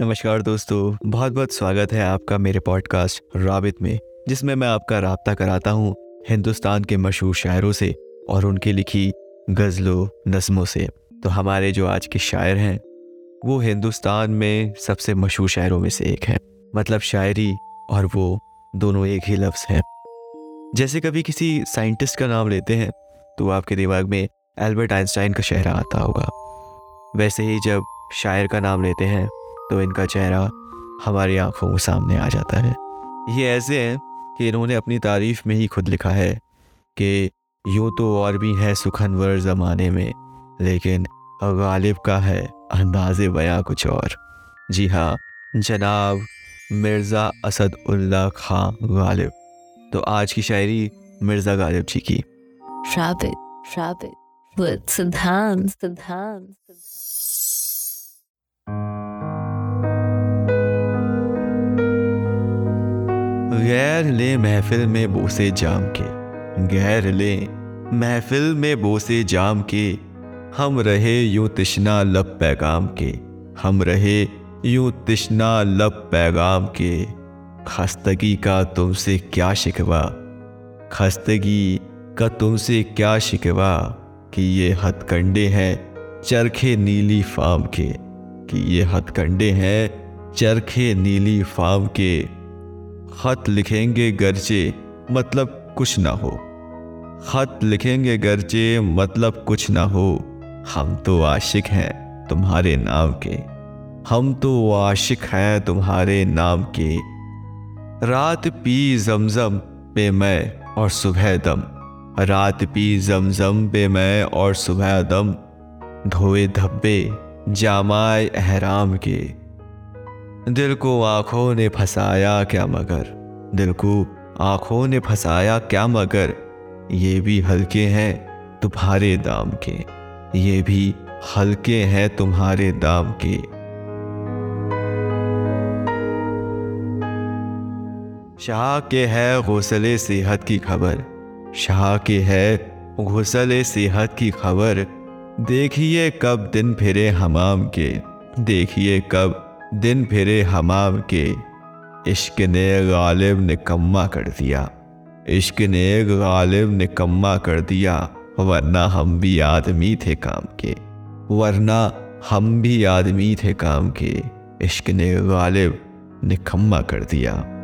नमस्कार दोस्तों बहुत बहुत स्वागत है आपका मेरे पॉडकास्ट राबित में, जिसमें मैं आपका रबता कराता हूँ हिंदुस्तान के मशहूर शायरों से और उनकी लिखी गज़लों, नज़मों से। तो हमारे जो आज के शायर हैं, वो हिंदुस्तान में सबसे मशहूर शायरों में से एक है। मतलब शायरी और वो दोनों एक ही लफ्ज़ हैं। जैसे कभी किसी साइंटिस्ट का नाम लेते हैं तो आपके दिमाग में एल्बर्ट आइंस्टाइन का चेहरा आता होगा। वैसे ही जब शायर का नाम लेते हैं तो इनका चेहरा हमारी आँखों के सामने आ जाता है। ये ऐसे हैं कि इन्होंने अपनी तारीफ़ में ही खुद लिखा है कि यूँ तो और भी है सुखनवर ज़माने में लेकिन गालिब का है अंदाज बया कुछ और। जी हाँ जनाब मिर्ज़ा असद उल्ला खां गालिब। तो आज की शायरी मिर्ज़ा गालिब जी की। Rabbit, rabbit, with Siddhant, Siddhant, गैर ले महफिल में बोसे जाम के। गैर ले महफिल में बोसे जाम के। हम रहे यूँ तिश्ना लब पैगाम के। हम रहे यूँ तिश्ना लब पैगाम के। खस्तगी का तुमसे क्या शिकवा? खस्तगी का तुमसे क्या शिकवा? कि ये हथकंडे हैं चरखे नीली फाम के। कि ये हथकंडे हैं चरखे नीली फाम के। खत लिखेंगे गरचे मतलब कुछ ना हो। खत लिखेंगे गरचे मतलब कुछ ना हो। हम तो आशिक हैं तुम्हारे नाम के। हम तो आशिक हैं तुम्हारे नाम के। रात पी जमजम पे मैं और सुबह दम। रात पी जमजम पे मैं और सुबह दम। धोए धब्बे जामाए अहराम के। दिल को आँखों ने फंसाया क्या मगर? दिल को आँखों ने फंसाया क्या मगर? ये भी हल्के हैं तुम्हारे दाम के। ये भी हल्के हैं तुम्हारे दाम के। शाह के है गौसले सेहत की खबर। शाह के है गौसले सेहत की खबर। देखिए कब दिन फिरे हमाम के। देखिए कब दिन फिरे हमाम के, इश्क ने गालिब निकम्मा कर दिया। इश्क ने गालिब निकम्मा कर दिया, वरना हम भी आदमी थे काम के। वरना हम भी आदमी थे काम के, इश्क ने गालिब ने कम्मा कर दिया।